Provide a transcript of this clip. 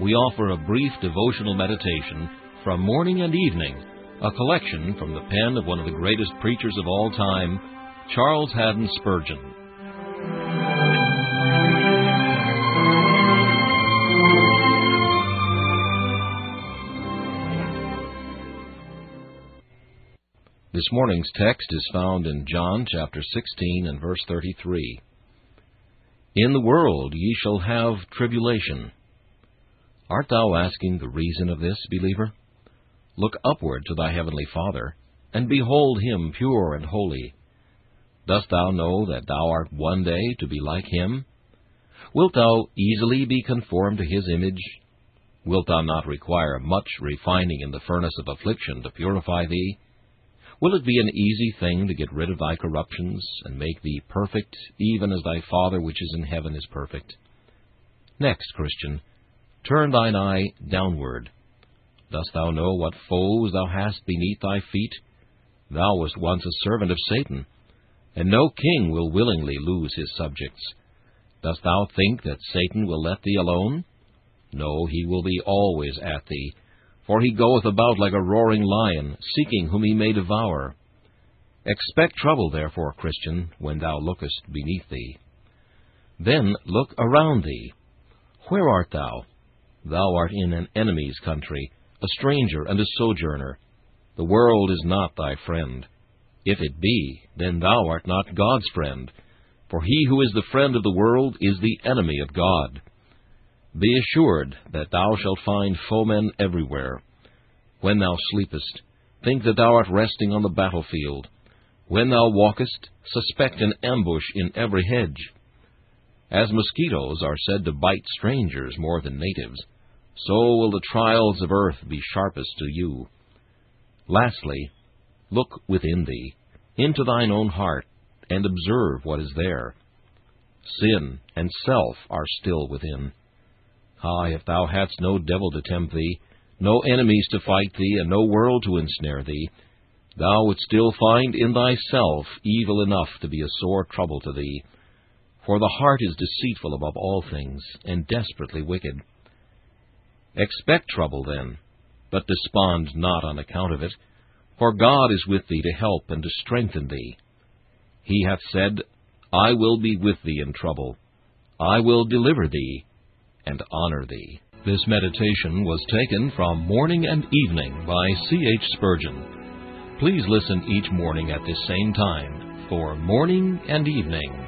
we offer a brief devotional meditation from morning and evening, a collection from the pen of one of the greatest preachers of all time, Charles Haddon Spurgeon. This morning's text is found in John chapter 16 and verse 33. In the world ye shall have tribulation Art thou asking the reason of this, believer? Look upward to thy heavenly Father, and behold him pure and holy. Dost thou know that thou art one day to be like him? Wilt thou easily be conformed to his image? Wilt thou not require much refining in the furnace of affliction to purify thee? Will it be an easy thing to get rid of thy corruptions, and make thee perfect, even as thy Father which is in heaven is perfect? Next, Christian, Turn thine eye downward. Dost thou know what foes thou hast beneath thy feet? Thou wast once a servant of Satan, and no king will willingly lose his subjects. Dost thou think that Satan will let thee alone? No, he will be always at thee, for he goeth about like a roaring lion, seeking whom he may devour. Expect trouble, therefore, Christian, when thou lookest beneath thee. Then look around thee. Where art thou? Thou art in an enemy's country, a stranger and a sojourner. The world is not thy friend. If it be, then thou art not God's friend. For he who is the friend of the world is the enemy of God. Be assured that thou shalt find foemen everywhere. When thou sleepest, think that thou art resting on the battlefield. When thou walkest, suspect an ambush in every hedge. As mosquitoes are said to bite strangers more than natives, so will the trials of earth be sharpest to you. Lastly, look within thee, into thine own heart, and observe what is there. Sin and self are still within. Ah, if thou hadst no devil to tempt thee, no enemies to fight thee, and no world to ensnare thee, thou wouldst still find in thyself evil enough to be a sore trouble to thee. For the heart is deceitful above all things, and desperately wicked. Expect trouble, then, but despond not on account of it, For God is with thee to help and to strengthen thee. He hath said, I will be with thee in trouble. I will deliver thee and honor thee. This meditation was taken from Morning and Evening by C. H. Spurgeon. Please listen each morning at this same time for Morning and Evening.